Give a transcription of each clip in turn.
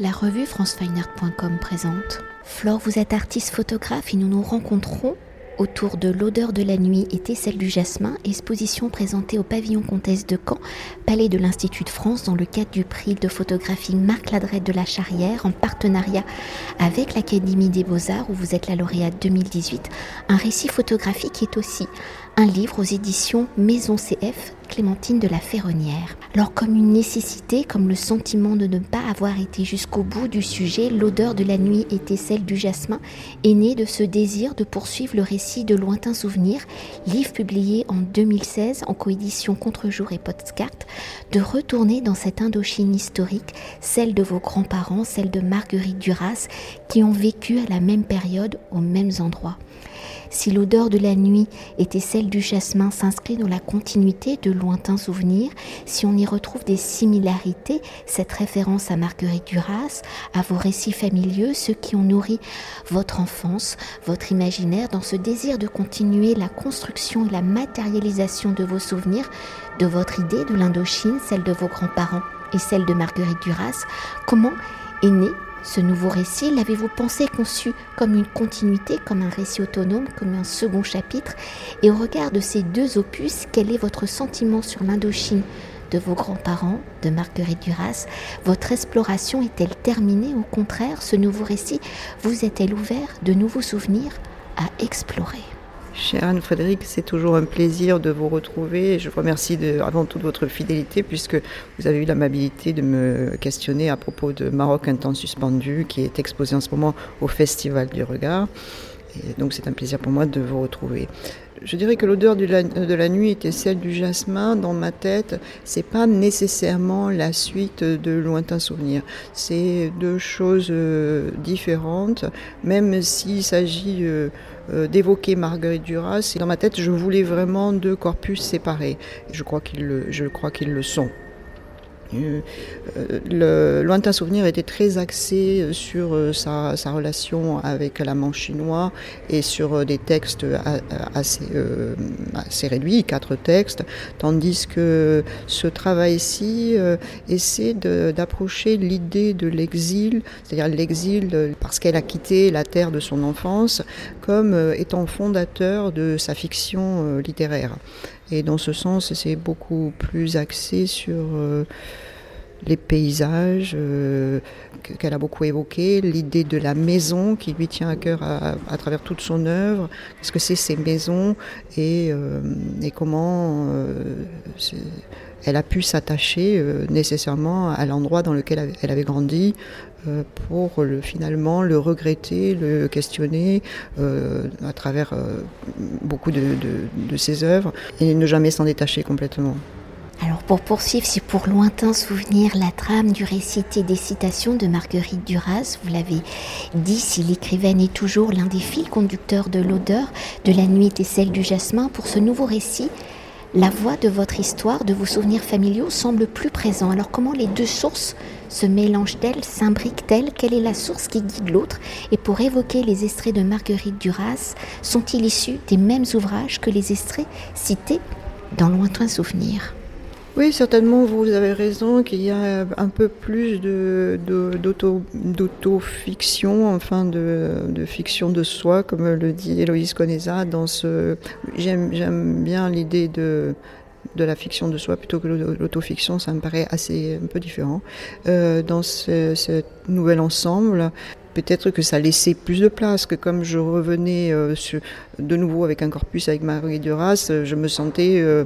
La revue francefineart.com présente. Flore, vous êtes artiste photographe et nous nous rencontrons autour de l'odeur de la nuit était celle du jasmin, exposition présentée au pavillon Comtesse de Caen, palais de l'Institut de France dans le cadre du prix de photographie Marc Ladrette de la Charrière en partenariat avec l'Académie des Beaux-Arts où vous êtes la lauréate 2018. Un récit photographique est aussi un livre aux éditions Maison CF Clémentine de la Ferronnière. Alors comme une nécessité, comme le sentiment de ne pas avoir été jusqu'au bout du sujet, l'odeur de la nuit était celle du jasmin, est né de ce désir de poursuivre le récit de lointains souvenirs, livre publié en 2016 en coédition Contre-jour et Postcard, de retourner dans cette Indochine historique, celle de vos grands-parents, celle de Marguerite Duras, qui ont vécu à la même période aux mêmes endroits. Si l'odeur de la nuit était celle du jasmin s'inscrit dans la continuité de lointains souvenirs, si on y retrouve des similarités, cette référence à Marguerite Duras, à vos récits familiaux, ceux qui ont nourri votre enfance, votre imaginaire, dans ce désir de continuer la construction et la matérialisation de vos souvenirs, de votre idée de l'Indochine, celle de vos grands-parents et celle de Marguerite Duras, comment est né ce nouveau récit, l'avez-vous pensé conçu comme une continuité, comme un récit autonome, comme un second chapitre? Et au regard de ces deux opus, quel est votre sentiment sur l'Indochine? De vos grands-parents, de Marguerite Duras Votre exploration est-elle terminée? Au contraire, ce nouveau récit vous est-elle ouvert de nouveaux souvenirs à explorer? Chère Anne-Frédéric, c'est toujours un plaisir de vous retrouver. Je vous remercie avant tout de votre fidélité puisque vous avez eu l'amabilité de me questionner à propos de Maroc un temps suspendu qui est exposé en ce moment au Festival du Regard. Et donc c'est un plaisir pour moi de vous retrouver. Je dirais que l'odeur de la, nuit était celle du jasmin dans ma tête. C'est pas nécessairement la suite de lointains souvenirs. C'est deux choses euh, différentes, même s'il s'agit euh, euh, d'évoquer Marguerite Duras. Dans ma tête, je voulais vraiment deux corpus séparés. Je crois qu'ils le sont. Euh, le lointain souvenir était très axé sur euh, sa, relation avec l'amant chinois et sur euh, des textes assez réduits, quatre textes, tandis que ce travail-ci essaie d'approcher l'idée de l'exil, c'est-à-dire l'exil parce qu'elle a quitté la terre de son enfance, comme étant fondateur de sa fiction littéraire. Et dans ce sens, c'est beaucoup plus axé sur euh, les paysages euh, qu'elle a beaucoup évoqué, l'idée de la maison qui lui tient à cœur à, travers toute son œuvre, qu'est-ce que c'est ces maisons et, euh, comment elle a pu s'attacher nécessairement à l'endroit dans lequel elle avait grandi pour le, finalement le regretter, le questionner à travers beaucoup de ses œuvres et ne jamais s'en détacher complètement. Alors pour poursuivre, si pour lointain souvenir la trame du récit et des citations de Marguerite Duras, vous l'avez dit, si l'écrivaine est toujours l'un des fils conducteurs de l'odeur de la nuit et celle du jasmin, pour ce nouveau récit, la voix de votre histoire, de vos souvenirs familiaux semble plus présent. Alors comment les deux sources se mélangent-elles, s'imbriquent-elles? Quelle est la source qui guide l'autre? Et pour évoquer les extraits de Marguerite Duras, sont-ils issus des mêmes ouvrages que les extraits cités dans Lointain Souvenir? Oui, certainement, vous avez raison qu'il y a un peu plus d'auto-fiction, enfin de, fiction de soi, comme le dit Héloïse Conesa. Dans ce, j'aime bien l'idée de de la fiction de soi plutôt que l'autofiction, ça me paraît assez un peu différent. Euh, dans ce, nouvel ensemble, peut-être que ça laissait plus de place, que comme je revenais euh, de nouveau avec un corpus avec Marie Duras, euh, je me sentais, euh,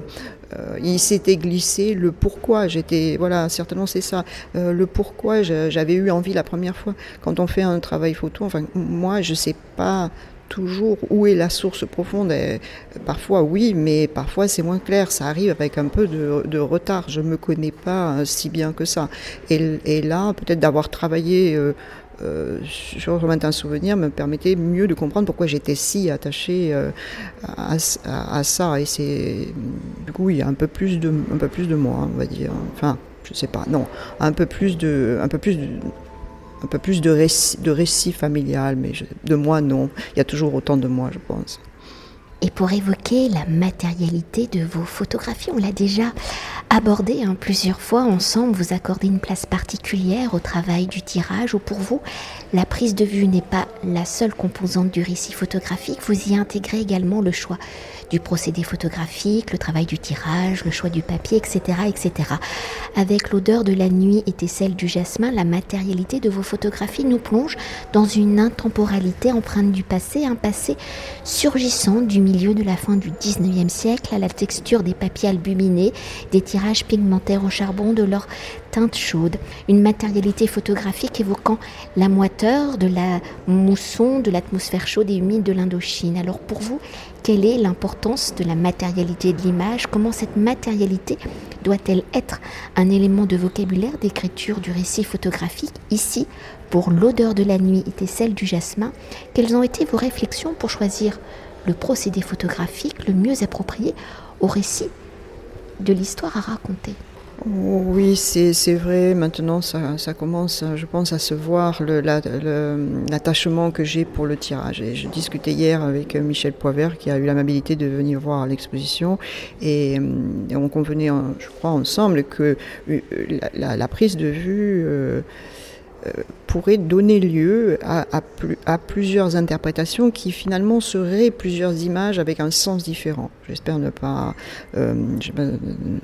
il s'était glissé le pourquoi. J'étais, voilà, certainement c'est ça, le pourquoi j'avais eu envie la première fois. Quand on fait un travail photo, enfin moi je sais pas toujours où est la source profonde. parfois oui, mais parfois c'est moins clair. Ça arrive avec un peu de, retard. Je me connais pas si bien que ça. Et, là, peut-être d'avoir travaillé sur un souvenir me permettait mieux de comprendre pourquoi j'étais si attachée euh, à, ça. Et c'est du coup il y a un peu plus de un peu plus de moi, on va dire. Enfin, je sais pas. Non, un peu plus de un peu plus de, un peu plus de récit, de récit familial, mais de moi non. Il y a toujours autant de moi, je pense. Et pour évoquer la matérialité de vos photographies, on l'a déjà abordé hein, plusieurs fois ensemble, vous accordez une place particulière au travail du tirage, ou pour vous, la prise de vue n'est pas la seule composante du récit photographique, vous y intégrez également le choix du procédé photographique, le travail du tirage, le choix du papier, etc. etc. Avec l'odeur de la nuit et celle du jasmin, la matérialité de vos photographies nous plonge dans une intemporalité empreinte du passé, un passé surgissant du milieu de la fin du 19e siècle à la texture des papiers albuminés, des tirages pigmentaires au charbon, de leur teinte chaude, une matérialité photographique évoquant la moiteur de la mousson de l'atmosphère chaude et humide de l'Indochine. Alors pour vous, quelle est l'importance de la matérialité de l'image? Comment cette matérialité doit-elle être un élément de vocabulaire d'écriture du récit photographique? Ici, pour l'odeur de la nuit était celle du jasmin, quelles ont été vos réflexions pour choisir le procédé photographique le mieux approprié au récit de l'histoire à raconter? Oui, c'est vrai. Maintenant, ça, commence, je pense, à se voir l'attachement que j'ai pour le tirage. Je discutais hier avec Michel Poivert, qui a eu l'amabilité de venir voir l'exposition, et, on convenait, je crois, ensemble que euh, la, prise de vue euh, euh, pourrait donner lieu à, à, plusieurs interprétations qui finalement seraient plusieurs images avec un sens différent. J'espère ne pas, euh,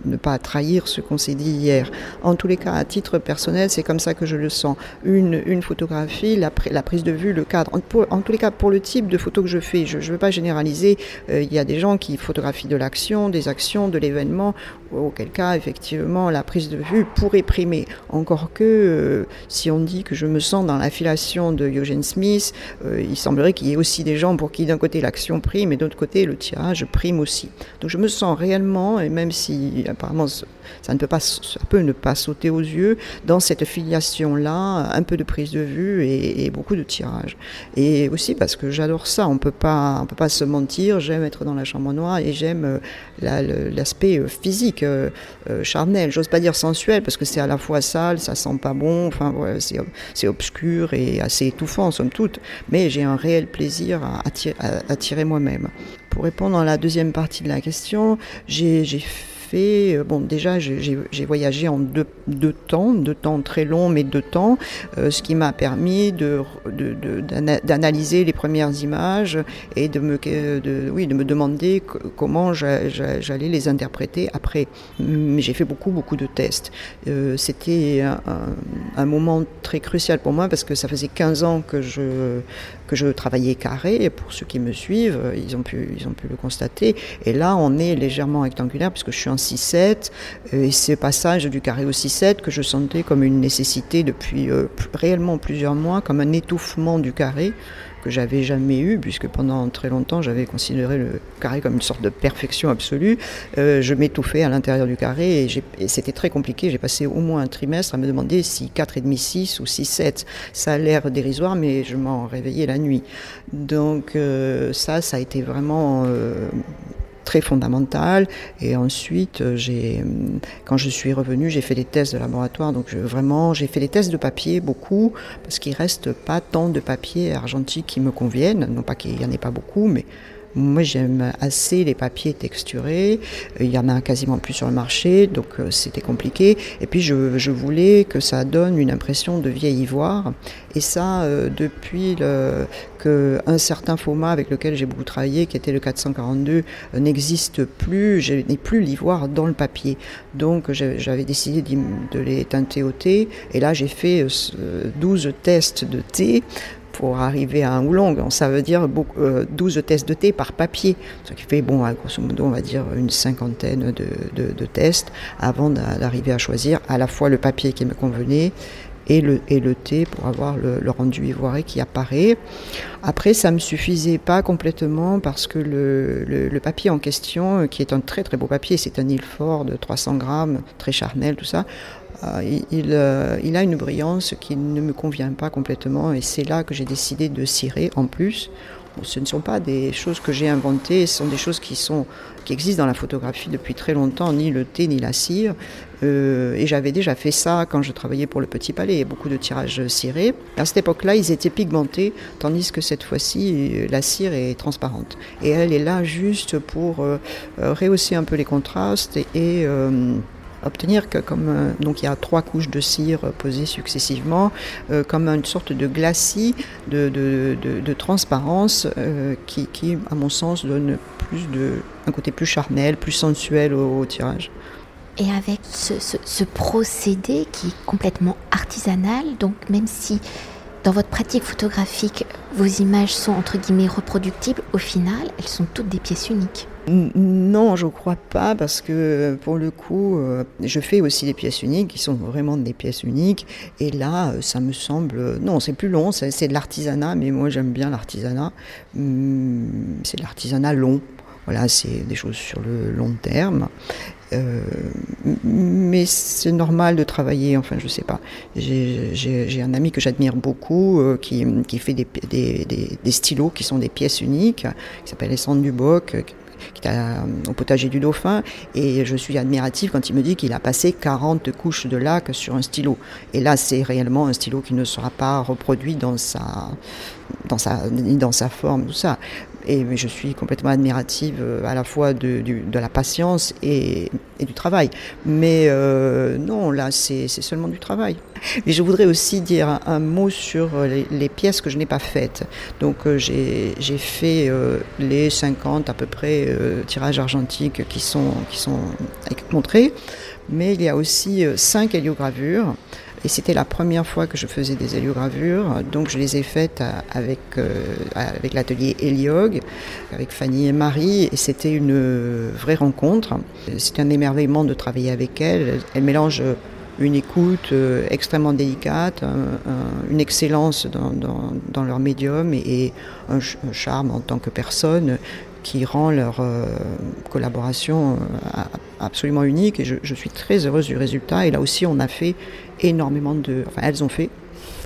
ne pas trahir ce qu'on s'est dit hier. En tous les cas, à titre personnel, c'est comme ça que je le sens. Une, une photographie, la, prise de vue, le cadre. En, en, tous les cas, pour le type de photo que je fais, je ne veux pas généraliser. Euh, il y a des gens qui photographient de l'action, des actions, de l'événement, auquel cas, effectivement, la prise de vue pourrait primer. Encore que, euh, si on dit que je me sens dans l'affiliation de Eugene Smith, euh, il semblerait qu'il y ait aussi des gens pour qui d'un côté l'action prime et d'autre côté le tirage prime aussi. Donc je me sens réellement, et même si apparemment ça ne peut pas, ça peut ne pas sauter aux yeux, dans cette filiation-là, un peu de prise de vue et, beaucoup de tirage. Et aussi parce que j'adore ça, on peut pas, on peut pas se mentir, j'aime être dans la chambre noire et j'aime euh, l'aspect euh, physique, charnel. J'ose pas dire sensuel parce que c'est à la fois sale, ça sent pas bon, enfin voilà, c'est obscur et assez étouffant, somme toute, mais j'ai un réel plaisir à, tirer moi-même. Pour répondre à la deuxième partie de la question, j'ai euh, bon, déjà, j'ai voyagé en deux, temps, deux temps très longs, mais deux temps, euh, ce qui m'a permis d'analyser de, les premières images et de me, de, oui, de me demander comment j'allais les interpréter après. J'ai fait beaucoup, beaucoup de tests. Euh, c'était un, un, moment très crucial pour moi parce que ça faisait 15 ans que je, que je travaillais carré, et pour ceux qui me suivent, ils ont pu, ils ont pu le constater. Et là, on est légèrement rectangulaire puisque je suis en 6-7, euh, et ce passage du carré au 6-7 que je sentais comme une nécessité depuis euh, réellement plusieurs mois, comme un étouffement du carré que j'avais jamais eu, puisque pendant très longtemps j'avais considéré le carré comme une sorte de perfection absolue. Euh, je m'étouffais à l'intérieur du carré et, c'était très compliqué. J'ai passé au moins un trimestre à me demander si 4,5, 6 ou 6, 7. Ça a l'air dérisoire, mais je m'en réveillais la nuit. Donc ça, ça a été vraiment très fondamentale. Et ensuite, euh, euh, quand je suis revenue, j'ai fait des tests de laboratoire. Donc vraiment, j'ai fait des tests de papier beaucoup parce qu'il reste pas tant de papier argentique qui me conviennent. Non pas qu'il y en ait pas beaucoup, mais moi, j'aime assez les papiers texturés. Euh, il y en a quasiment plus sur le marché, donc euh, c'était compliqué. Et puis, je, voulais que ça donne une impression de vieil ivoire. Et ça, euh, depuis le, que un certain format avec lequel j'ai beaucoup travaillé, qui était le 442, n'existe plus. Je n'ai plus l'ivoire dans le papier. Donc, j'avais décidé de les teinter au thé. Et là, j'ai fait 12 tests de thé pour arriver à un oolong. Ça veut dire 12 euh, tests de thé par papier, ce qui fait, bon, grosso modo, on va dire une cinquantaine de, tests avant d'arriver à choisir à la fois le papier qui me convenait et le, et le thé pour avoir le, rendu ivoiré qui apparaît. Après, ça ne me suffisait pas complètement parce que le, le, papier en question, qui est un très très beau papier, c'est un Ilfort de 300 grammes, très charnel, tout ça, euh, il, euh, il, a une brillance qui ne me convient pas complètement et c'est là que j'ai décidé de cirer en plus ce ne sont pas des choses que j'ai inventées, ce sont des choses qui, existent dans la photographie depuis très longtemps, ni le thé ni la cire. Euh, et j'avais déjà fait ça quand je travaillais pour le Petit Palais, beaucoup de tirages cirés. À cette époque-là, ils étaient pigmentés, tandis que cette fois-ci, la cire est transparente. Et elle est là juste pour rehausser un peu les contrastes et, obtenir que comme donc il y a trois couches de cire posées successivement comme une sorte de glacis de, de, de, transparence qui, qui, à mon sens donne plus de un côté plus charnel plus sensuel au tirage et avec ce, procédé qui est complètement artisanal, donc même si dans votre pratique photographique, vos images sont entre guillemets reproductibles, au final, elles sont toutes des pièces uniques. Non, je ne crois pas, parce que pour le coup, euh, je fais aussi des pièces uniques qui sont vraiment des pièces uniques. Et là, euh, ça me semble. Non, c'est plus long, c'est de l'artisanat, mais moi j'aime bien l'artisanat. Hum, c'est de l'artisanat long. Voilà, c'est des choses sur le long terme. Euh, mais c'est normal de travailler, enfin je sais pas. J'ai un ami que j'admire beaucoup euh, qui, fait des, stylos qui sont des pièces uniques, qui s'appelle Essande Duboc, qui est au potager du Dauphin, et je suis admirative quand il me dit qu'il a passé 40 couches de lac sur un stylo. Et là, c'est réellement un stylo qui ne sera pas reproduit dans sa, dans sa, dans sa forme, tout ça. Et je suis complètement admirative euh, à la fois de, la patience et, et, du travail. Mais euh, non, là, c'est seulement du travail. Mais je voudrais aussi dire un, mot sur les, les, pièces que je n'ai pas faites. Donc euh, j'ai fait euh, les 50 à peu près euh, tirages argentiques qui sont, qui sont montrés. Mais il y a aussi 5 héliogravures et c'était la première fois que je faisais des héliogravures, donc je les ai faites avec, euh, avec l'atelier Héliog, avec Fanny et Marie, et c'était une vraie rencontre. C'est un émerveillement de travailler avec elles. Elles mélangent une écoute euh, extrêmement délicate, une excellence dans, leur médium et, un, charme en tant que personne qui rend leur euh, collaboration absolument unique et je, suis très heureuse du résultat. Et là aussi on a fait énormément de... Enfin, elles ont fait,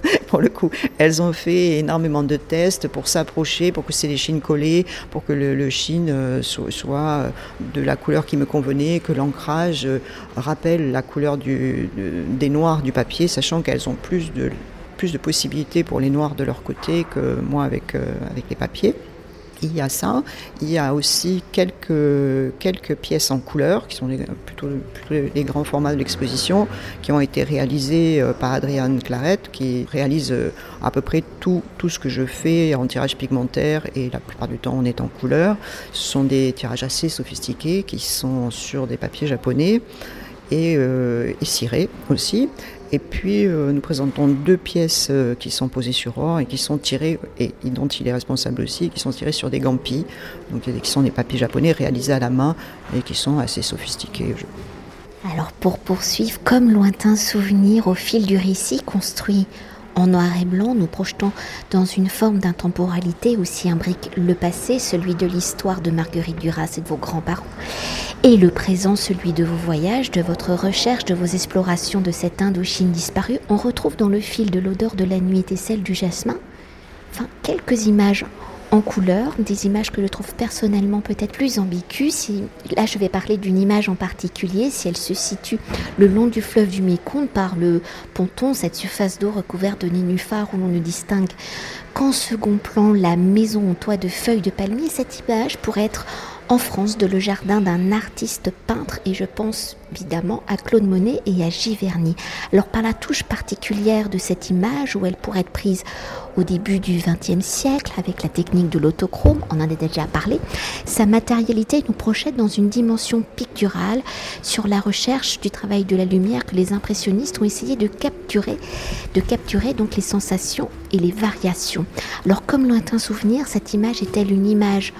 pour le coup, elles ont fait énormément de tests pour s'approcher, pour que c'est les chines collées, pour que le, chine euh, soit euh, de la couleur qui me convenait, que l'ancrage euh, rappelle la couleur du, des noirs du papier, sachant qu'elles ont plus de, plus de possibilités pour les noirs de leur côté que moi avec, avec les papiers il y a ça. Il y a aussi quelques, quelques pièces en couleur, qui sont plutôt, les grands formats de l'exposition, qui ont été réalisées euh, par Adriane Clarette, qui réalise euh, à peu près tout, tout ce que je fais en tirage pigmentaire et la plupart du temps on est en couleur. Ce sont des tirages assez sophistiqués qui sont sur des papiers japonais et, euh, et cirés aussi. Et puis, euh, nous présentons deux pièces euh, qui sont posées sur or et qui sont tirées, et, dont il est responsable aussi, qui sont tirées sur des gampis, donc qui sont des papiers japonais réalisés à la main et qui sont assez sophistiqués. Alors, pour poursuivre, comme lointain souvenir au fil du récit construit en noir et blanc, nous projetons dans une forme d'intemporalité aussi imbrique le passé, celui de l'histoire de Marguerite Duras et de vos grands-parents, et le présent, celui de vos voyages, de votre recherche, de vos explorations de cette Indochine disparue. On retrouve dans le fil de l'odeur de la nuit et celle du jasmin, enfin, quelques images en couleur, des images que je trouve personnellement peut-être plus ambiguës. Si, là, je vais parler d'une image en particulier, si elle se situe le long du fleuve du Mékong par le ponton, cette surface d'eau recouverte de nénuphars où l'on ne distingue qu'en second plan la maison en toit de feuilles de palmier, cette image pourrait être en France de le jardin d'un artiste peintre et je pense évidemment à Claude Monet et à Giverny. Alors par la touche particulière de cette image où elle pourrait être prise au début du XXe siècle avec la technique de l'autochrome, on en a déjà parlé, sa matérialité nous projette dans une dimension picturale sur la recherche du travail de la lumière que les impressionnistes ont essayé de capturer, de capturer donc les sensations et les variations. Alors comme lointain souvenir, cette image est-elle une image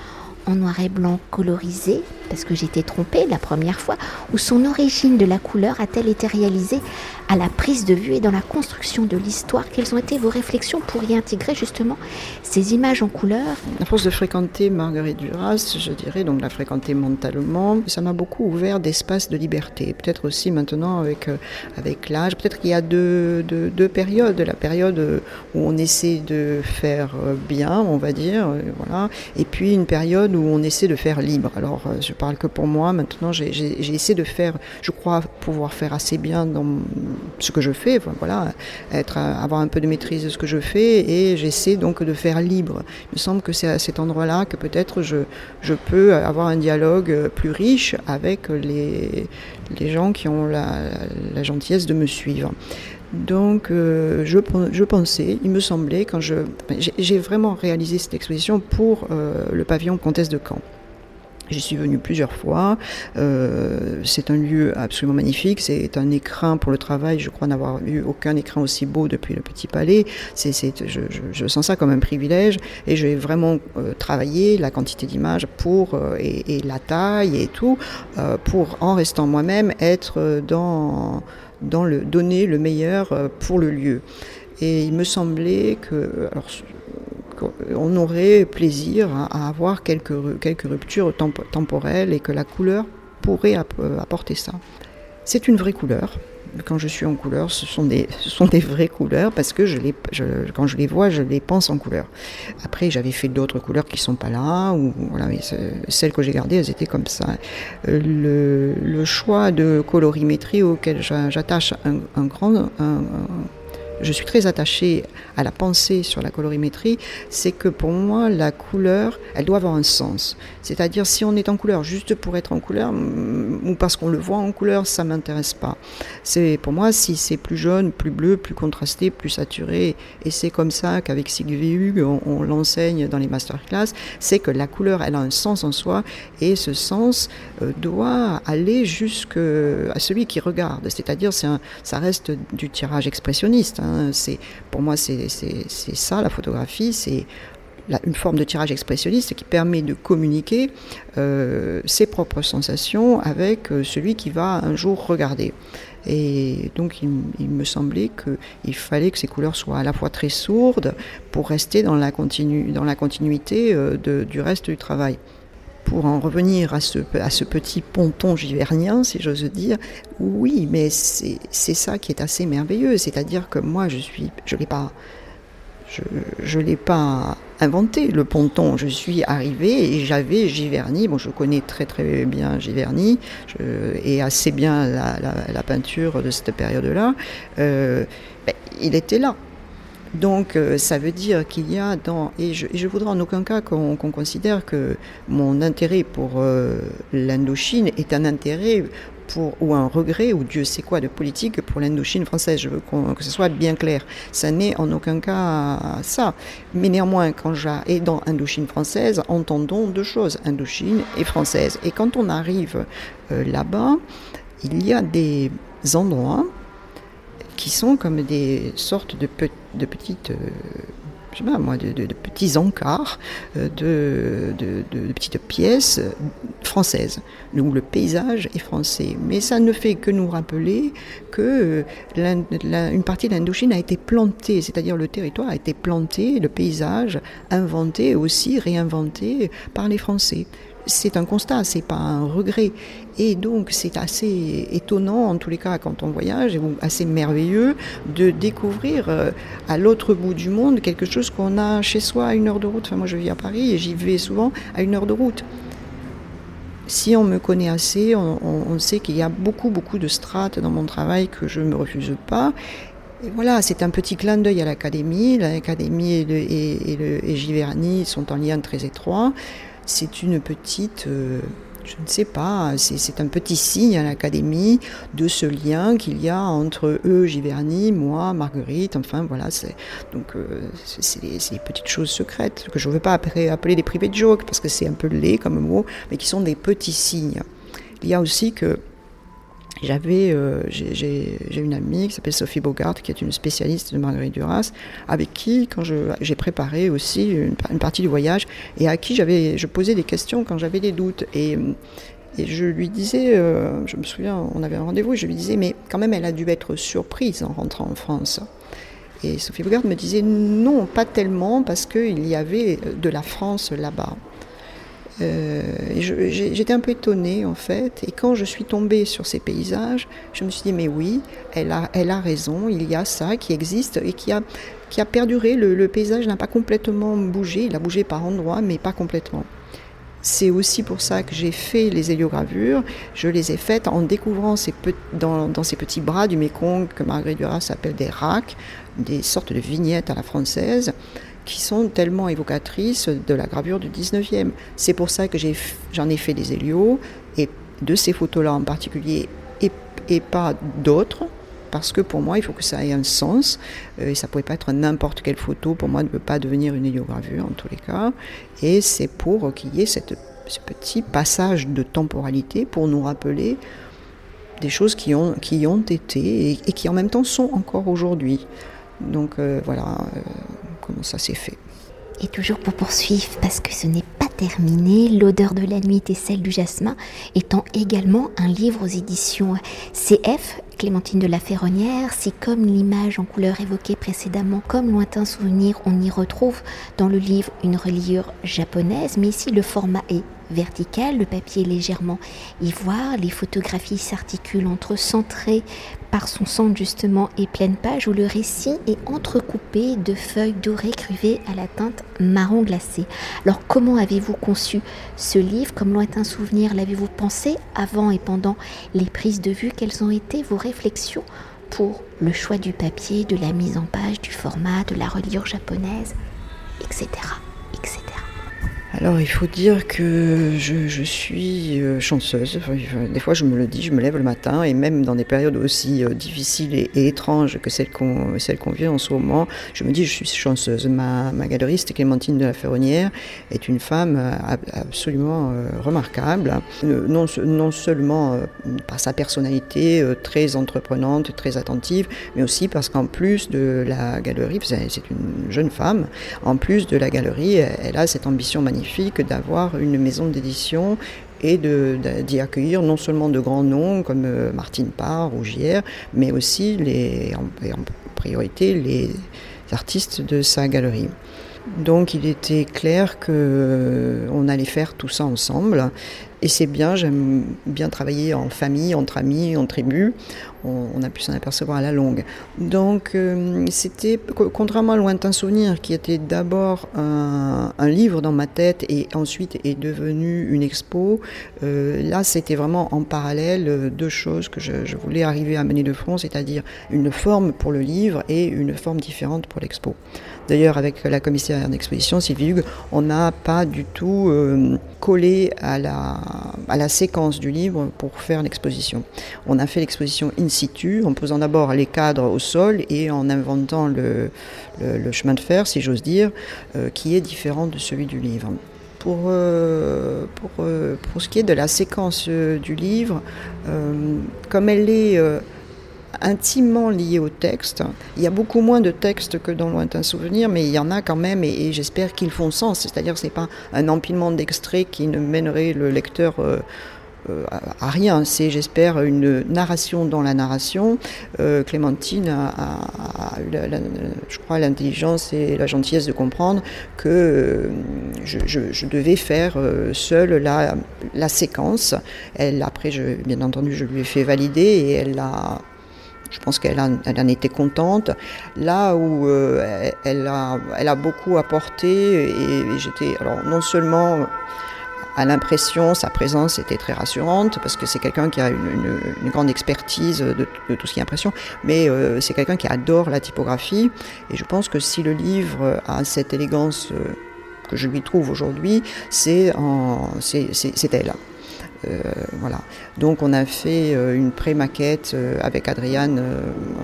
en noir et blanc colorisé parce que j'étais trompée la première fois, ou son origine de la couleur a-t-elle été réalisée à la prise de vue et dans la construction de l'histoire? Quelles ont été vos réflexions pour y intégrer justement ces images en couleur? À force de fréquenter Marguerite Duras, je dirais, donc la fréquenter mentalement, ça m'a beaucoup ouvert d'espace de liberté. Peut-être aussi maintenant avec, euh, avec l'âge, peut-être qu'il y a deux, deux, périodes. La période où on essaie de faire euh, bien, on va dire, euh, voilà, et puis une période où on essaie de faire libre. Alors, je parle que pour moi, maintenant, j'ai essayé de faire, je crois pouvoir faire assez bien dans ce que je fais, voilà, être, avoir un peu de maîtrise de ce que je fais, et j'essaie donc de faire libre. Il me semble que c'est à cet endroit-là que peut-être je, peux avoir un dialogue plus riche avec les, gens qui ont la, gentillesse de me suivre. Donc, euh, je, pensais, il me semblait, quand. J'ai vraiment réalisé cette exposition pour euh, le pavillon Comtesse de Caen. J'y suis venue plusieurs fois. Euh, c'est un lieu absolument magnifique. C'est un écrin pour le travail. Je crois n'avoir eu aucun écrin aussi beau depuis le Petit Palais. Je, sens ça comme un privilège. Et j'ai vraiment euh, travaillé la quantité d'images pour euh, et, et, la taille et tout pour, en restant moi-même, être dans dans le donner le meilleur pour le lieu. Et il me semblait que alors, on aurait plaisir à, avoir quelques, quelques ruptures temporelles et que la couleur pourrait apporter ça. C'est une vraie couleur. Quand je suis en couleur, ce sont des, ce sont des vraies couleurs parce que quand je les vois, je les pense en couleur. Après, j'avais fait d'autres couleurs qui sont pas là, ou voilà, mais celles que j'ai gardées, elles étaient comme ça. Le, choix de colorimétrie auquel j'attache un, grand, je suis très attachée à la pensée sur la colorimétrie, c'est que pour moi, la couleur, elle doit avoir un sens. C'est-à-dire, si on est en couleur juste pour être en couleur, mm, ou parce qu'on le voit en couleur, ça m'intéresse pas. C'est pour moi, si c'est plus jaune, plus bleu, plus contrasté, plus saturé, et c'est comme ça qu'avec Sylvie Hugues, on, on l'enseigne dans les masterclass, c'est que la couleur, elle a un sens en soi, et ce sens euh, doit aller jusqu'à celui qui regarde. C'est-à-dire, ça reste du tirage expressionniste. Hein. Hein, pour moi, c'est, ça la photographie, c'est une forme de tirage expressionniste qui permet de communiquer euh, ses propres sensations avec euh, celui qui va un jour regarder. Et donc il, me semblait qu'il fallait que ces couleurs soient à la fois très sourdes pour rester dans la, dans la continuité euh, du reste du travail pour en revenir à ce, petit ponton givernien, si j'ose dire, oui, mais c'est ça qui est assez merveilleux. C'est-à-dire que moi, je suis, je l'ai pas, inventé le ponton. Je suis arrivé et j'avais Giverny. Bon, je connais très très bien Giverny et assez bien la, peinture de cette période-là. Euh, ben, il était là. Donc euh, ça veut dire qu'il y a dans... Et je, voudrais en aucun cas qu'on considère que mon intérêt pour euh, l'Indochine est un intérêt pour, ou un regret, ou Dieu sait quoi, de politique pour l'Indochine française. Je veux que ce soit bien clair. Ça n'est en aucun cas ça. Mais néanmoins, quand j'ai dans Indochine française, entendons deux choses, Indochine et française. Et quand on arrive euh, là-bas, il y a des endroits qui sont comme des sortes de, petites, euh, je sais de petits encarts, euh, de, petites pièces françaises, où le paysage est français. Mais ça ne fait que nous rappeler que euh, une partie de l'Indochine a été plantée, c'est-à-dire le territoire a été planté, le paysage inventé, aussi réinventé par les Français c'est un constat, c'est pas un regret. Et donc c'est assez étonnant en tous les cas quand on voyage, ou assez merveilleux de découvrir euh, à l'autre bout du monde quelque chose qu'on a chez soi à une heure de route. Enfin moi je vis à Paris et j'y vais souvent à une heure de route. Si on me connaît assez, on, sait qu'il y a beaucoup beaucoup de strates dans mon travail que je ne me refuse pas. Et voilà, c'est un petit clin d'œil à l'académie. L'académie et, et, et Giverny sont en lien très étroit c'est une petite, euh, je ne sais pas, c'est un petit signe à l'académie de ce lien qu'il y a entre eux, Giverny, moi, Marguerite, enfin voilà, c'est donc euh, c'est des, petites choses secrètes que je ne veux pas appeler, appeler des privés de joke parce que c'est un peu laid comme mot, mais qui sont des petits signes. Il y a aussi que j'avais, euh, j'ai une amie qui s'appelle Sophie Bogart, qui est une spécialiste de Marguerite Duras, avec qui, quand j'ai préparé aussi une, partie du voyage, et à qui j'avais, je posais des questions quand j'avais des doutes. Et Et je lui disais, euh, je me souviens, on avait un rendez-vous, et je lui disais, mais quand même, elle a dû être surprise en rentrant en France. Et Sophie Bogart me disait, non, pas tellement, parce qu'il y avait de la France là-bas. Euh, J'étais un peu étonnée en fait, et quand je suis tombée sur ces paysages, je me suis dit mais oui, elle a, elle a raison, il y a ça qui existe et qui a, qui a perduré. Le, paysage n'a pas complètement bougé, il a bougé par endroits, mais pas complètement. C'est aussi pour ça que j'ai fait les héliogravures. Je les ai faites en découvrant ces dans, dans, ces petits bras du Mékong que Marguerite Duras s'appelle des racks, des sortes de vignettes à la française qui sont tellement évocatrices de la gravure du 19e. C'est pour ça que j'en ai, fait des hélios, et de ces photos-là en particulier, et, pas d'autres, parce que pour moi, il faut que ça ait un sens, euh, et ça ne pouvait pas être n'importe quelle photo, pour moi, ne peut pas devenir une héliogravure en tous les cas, et c'est pour qu'il y ait ce petit passage de temporalité pour nous rappeler des choses qui ont, qui ont été et, qui en même temps sont encore aujourd'hui. Donc euh, voilà euh, comment ça s'est fait. Et toujours pour poursuivre, parce que ce n'est pas terminé, L'odeur de la nuit et celle du jasmin étant également un livre aux éditions CF, Clémentine de la Ferronnière, si comme l'image en couleur évoquée précédemment, comme lointain souvenir, on y retrouve dans le livre une reliure japonaise, mais ici le format est vertical, le papier légèrement ivoire, les photographies s'articulent entre centrées par son centre justement et pleine page où le récit est entrecoupé de feuilles dorées cruvées à la teinte marron glacé. Alors comment avez-vous conçu ce livre? Comme lointain souvenir, l'avez-vous pensé avant et pendant les prises de vue? Quelles ont été vos réflexions pour le choix du papier, de la mise en page, du format, de la reliure japonaise, etc. Alors il faut dire que je, suis euh, chanceuse. Des fois je me le dis, je me lève le matin et même dans des périodes aussi euh, difficiles et, étranges que celles qu'on qu'on vit en ce moment, je me dis je suis chanceuse. Ma, ma galeriste Clémentine de la Ferronnière est une femme euh, absolument remarquable, non, non seulement par sa personnalité très entreprenante, très attentive, mais aussi parce qu'en plus de la galerie, c'est une jeune femme, en plus de la galerie, elle a cette ambition magnifique d'avoir une maison d'édition et d'y accueillir non seulement de grands noms comme euh, Martine Parr ou JR, mais aussi les, en, priorité les artistes de sa galerie. Donc il était clair qu'on euh, allait faire tout ça ensemble. Et c'est bien, j'aime bien travailler en famille, entre amis, en tribu. On, a pu s'en apercevoir à la longue. Donc, euh, c'était, contrairement à Lointain Souvenir, qui était d'abord un, livre dans ma tête et ensuite est devenu une expo, euh, là, c'était vraiment en parallèle euh, deux choses que je, voulais arriver à mener de front, c'est-à-dire une forme pour le livre et une forme différente pour l'expo. D'ailleurs, avec la commissaire d'exposition, Sylvie Hugues, on n'a pas du tout collé à la, à la séquence du livre pour faire l'exposition. On a fait l'exposition in situ, en posant d'abord les cadres au sol et en inventant le, chemin de fer, si j'ose dire, euh, qui est différent de celui du livre. Pour, euh, pour, pour, ce qui est de la séquence du livre, comme elle est intimement lié au texte. Il y a beaucoup moins de textes que dans Lointain Souvenir, mais il y en a quand même et, j'espère qu'ils font sens. C'est-à-dire que ce n'est pas un empilement d'extraits qui ne mènerait le lecteur euh, euh, à rien. C'est, j'espère, une narration dans la narration. Euh, Clémentine a, eu, je crois, l'intelligence et la gentillesse de comprendre que je, devais faire seule la, séquence. Elle, après, bien entendu, je lui ai fait valider et elle l'a je pense qu'elle en, était contente. Là où euh, elle, a, a beaucoup apporté, et, j'étais, alors non seulement à l'impression, sa présence était très rassurante parce que c'est quelqu'un qui a une, grande expertise de, tout ce qui est impression, mais euh, c'est quelqu'un qui adore la typographie. Et je pense que si le livre a cette élégance euh, que je lui trouve aujourd'hui, c'est elle. Euh, voilà. Donc on a fait euh, une pré-maquette euh, avec Adriane,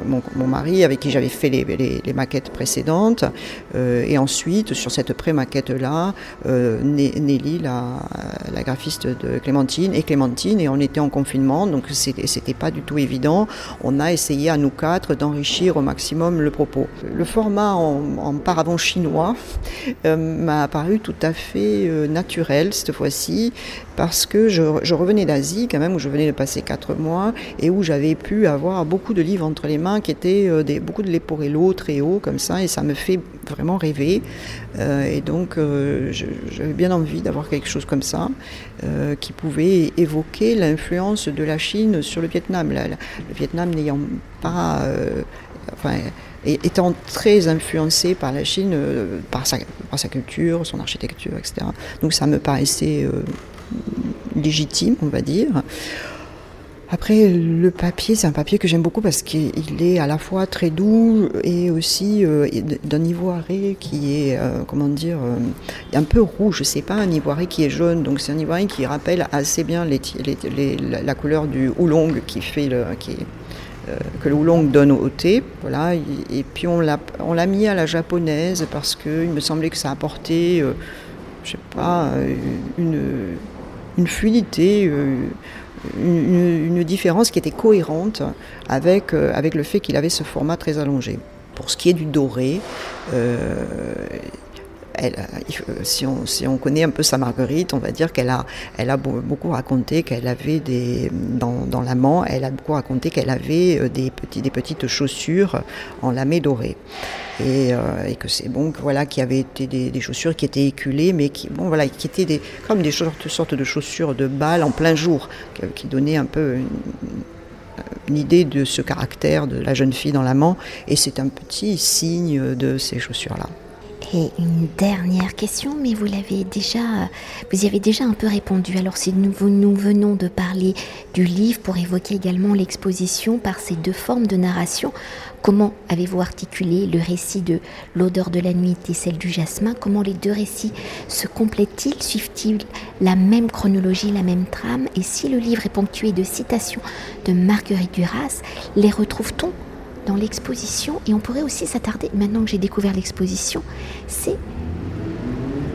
mon, mari, avec qui j'avais fait les, maquettes précédentes. et ensuite, sur cette pré-maquette-là, Nelly, la, graphiste de Clémentine, et Clémentine, et on était en confinement, donc c'était pas du tout évident. On a essayé à nous quatre d'enrichir au maximum le propos. Le format en, en paravent chinois m'a paru tout à fait naturel cette fois-ci parce que je, revenais d'Asie quand même, où je venais de passer quatre mois et où j'avais pu avoir beaucoup de livres entre les mains qui étaient euh, des, beaucoup de Leporello très haut comme ça et ça me fait vraiment rêver. Euh, et donc j'avais bien envie d'avoir quelque chose comme ça qui pouvait évoquer l'influence de la Chine sur le Vietnam. le Vietnam n'ayant pas... enfin, étant très influencé par la Chine, euh, par, sa, sa, culture, son architecture, etc. Donc ça me paraissait euh, légitime, on va dire. Après, le papier, c'est un papier que j'aime beaucoup parce qu'il est à la fois très doux et aussi euh, d'un ivoiré qui est, comment dire, un peu rouge. C'est pas un ivoiré qui est jaune, donc c'est un ivoiré qui rappelle assez bien la couleur du oolong qui fait euh, que le oolong donne au thé. Voilà, et, puis on l'a, mis à la japonaise parce qu'il me semblait que ça apportait, euh, je sais pas, une fluidité. Euh, une, différence qui était cohérente avec, avec le fait qu'il avait ce format très allongé. Pour ce qui est du doré, euh, si, on, connaît un peu sa Marguerite, on va dire qu'elle a, beaucoup raconté qu'elle avait des, dans, dans l'amant, elle a beaucoup raconté qu'elle avait euh, des, petits, des petites chaussures en lamé doré. Et, euh, et, que c'est bon, voilà, qui avaient été des, chaussures qui étaient éculées, mais qui, bon, voilà, qui étaient des, comme des sortes, sortes de chaussures de bal en plein jour, qui, qui donnaient un peu une, une idée de ce caractère de la jeune fille dans l'amant, et c'est un petit signe de ces chaussures-là. Et une dernière question, mais vous l'avez déjà, y avez déjà un peu répondu. Alors si nous, nous venons de parler du livre pour évoquer également l'exposition par ces deux formes de narration, comment avez-vous articulé le récit de l'odeur de la nuit et celle du jasmin? Comment les deux récits se complètent-ils? Suivent-ils la même chronologie, la même trame? Et si le livre est ponctué de citations de Marguerite Duras, les retrouve-t-on dans l'exposition, et on pourrait aussi s'attarder, maintenant que j'ai découvert l'exposition, c'est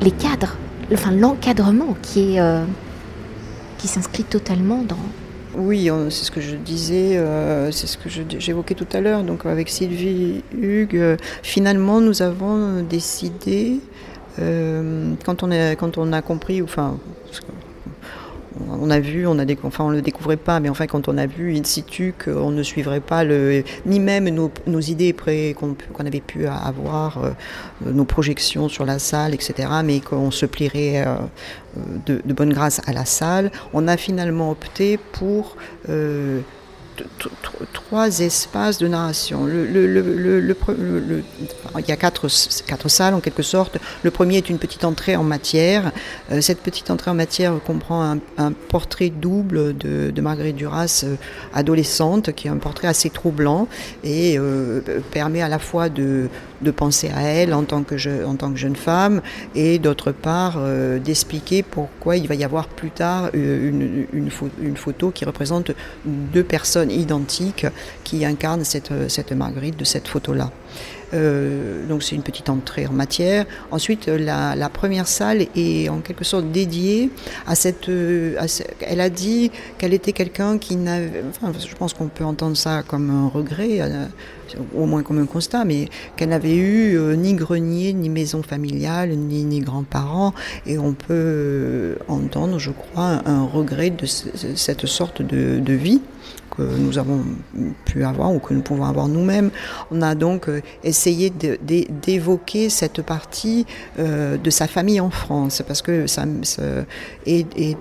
les cadres, enfin l'encadrement qui est euh, qui s'inscrit totalement dans. Oui, c'est ce que je disais, euh, c'est ce que j'évoquais tout à l'heure. Donc avec Sylvie Hugues, euh, finalement nous avons décidé quand on a quand on a compris, enfin on a vu, on a enfin on le découvrait pas, mais enfin quand on a vu in situ qu'on ne suivrait pas ni même nos, idées qu'on avait pu avoir, euh, nos projections sur la salle, etc., mais qu'on se plierait euh, de, bonne grâce à la salle, on a finalement opté pour euh, trois espaces de narration. Il y a quatre, quatre salles en quelque sorte. Le premier est une petite entrée en matière. Euh, cette petite entrée en matière comprend un, portrait double de, Marguerite Duras, euh, adolescente, qui est un portrait assez troublant et euh, permet à la fois de, de penser à elle en tant que, jeune femme et d'autre part d'expliquer pourquoi il va y avoir plus tard une, une, photo qui représente deux personnes identiques qui incarnent cette, cette Marguerite de cette photo-là. Euh, donc c'est une petite entrée en matière. Ensuite, la, première salle est en quelque sorte dédiée à cette. Euh, elle a dit qu'elle était quelqu'un qui n'avait. Enfin, je pense qu'on peut entendre ça comme un regret, euh, au moins comme un constat, mais qu'elle n'avait eu ni grenier, ni maison familiale, ni, ni grands-parents, et on peut entendre, je crois, un regret de cette sorte de vie que nous avons pu avoir ou que nous pouvons avoir nous-mêmes. On a donc euh, essayé d'évoquer cette partie euh, de sa famille en France, parce que et,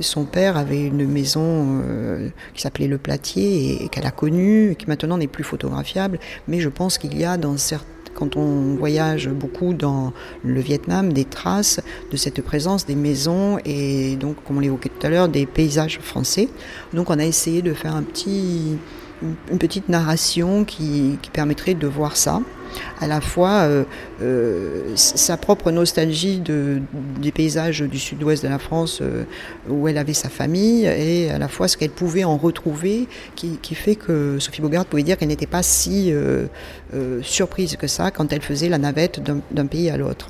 son père avait une maison euh, qui s'appelait Le Platier et, qu'elle a connue, qui maintenant n'est plus photographiable, mais je pense qu'il y a dans certains quand on voyage beaucoup dans le Vietnam, des traces de cette présence des maisons et donc, comme on l'évoquait tout à l'heure, des paysages français. Donc on a essayé de faire une petite narration qui permettrait de voir ça à la fois euh, euh, sa propre nostalgie de, des paysages du sud-ouest de la France euh, où elle avait sa famille et à la fois ce qu'elle pouvait en retrouver qui, fait que Sophie Bogart pouvait dire qu'elle n'était pas si surprise que ça quand elle faisait la navette d'un pays à l'autre.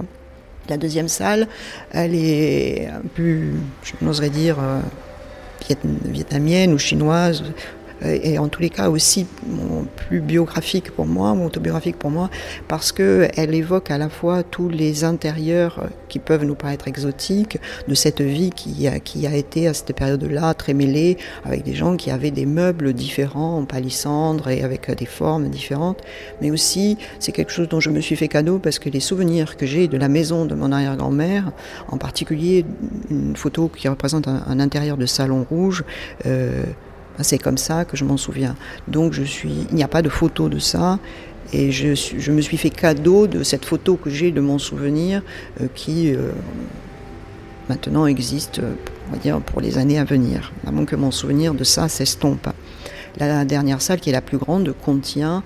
La deuxième salle, elle est peu, je n'oserais dire, vietnamienne ou chinoise, et en tous les cas aussi plus biographique pour moi, autobiographique pour moi, parce qu'elle évoque à la fois tous les intérieurs qui peuvent nous paraître exotiques de cette vie qui a, été à cette période-là très mêlée, avec des gens qui avaient des meubles différents en palissandre et avec des formes différentes, mais aussi c'est quelque chose dont je me suis fait cadeau parce que les souvenirs que j'ai de la maison de mon arrière-grand-mère, en particulier une photo qui représente un, intérieur de salon rouge, euh, c'est comme ça que je m'en souviens. Donc je suis, il n'y a pas de photo de ça. Et je, je, me suis fait cadeau de cette photo que j'ai de mon souvenir euh, qui euh, maintenant existe on va dire, pour les années à venir, avant que mon souvenir de ça s'estompe. La dernière salle, qui est la plus grande, contient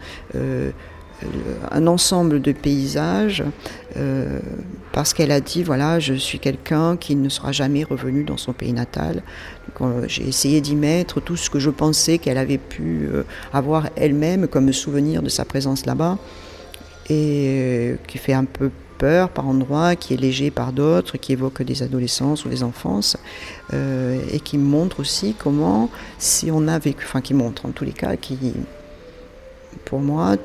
un ensemble de paysages euh, parce qu'elle a dit voilà je suis quelqu'un qui ne sera jamais revenu dans son pays natal. Euh, j'ai essayé d'y mettre tout ce que je pensais qu'elle avait pu euh, avoir elle-même comme souvenir de sa présence là-bas et qui fait un peu peur par endroits, qui est léger par d'autres, qui évoque des adolescences ou des enfances, et qui montre aussi comment, si on a vécu, enfin qui montre en tous les cas, qui pour moi,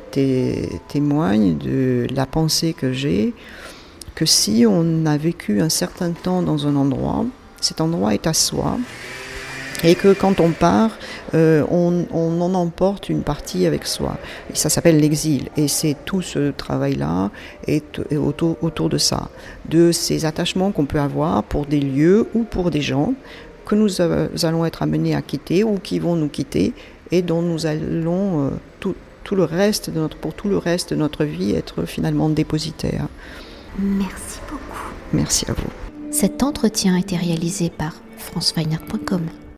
témoigne de la pensée que j'ai, que si on a vécu un certain temps dans un endroit, cet endroit est à soi, et que quand on part, euh, on, en emporte une partie avec soi. Ça s'appelle l'exil. Et c'est tout ce travail-là autour, de ça, de ces attachements qu'on peut avoir pour des lieux ou pour des gens que nous allons être amenés à quitter ou qui vont nous quitter et dont nous allons euh, tout, tout le reste de notre, pour tout le reste de notre vie être finalement dépositaire. Merci beaucoup. Merci à vous. Cet entretien a été réalisé par franceweiner.com.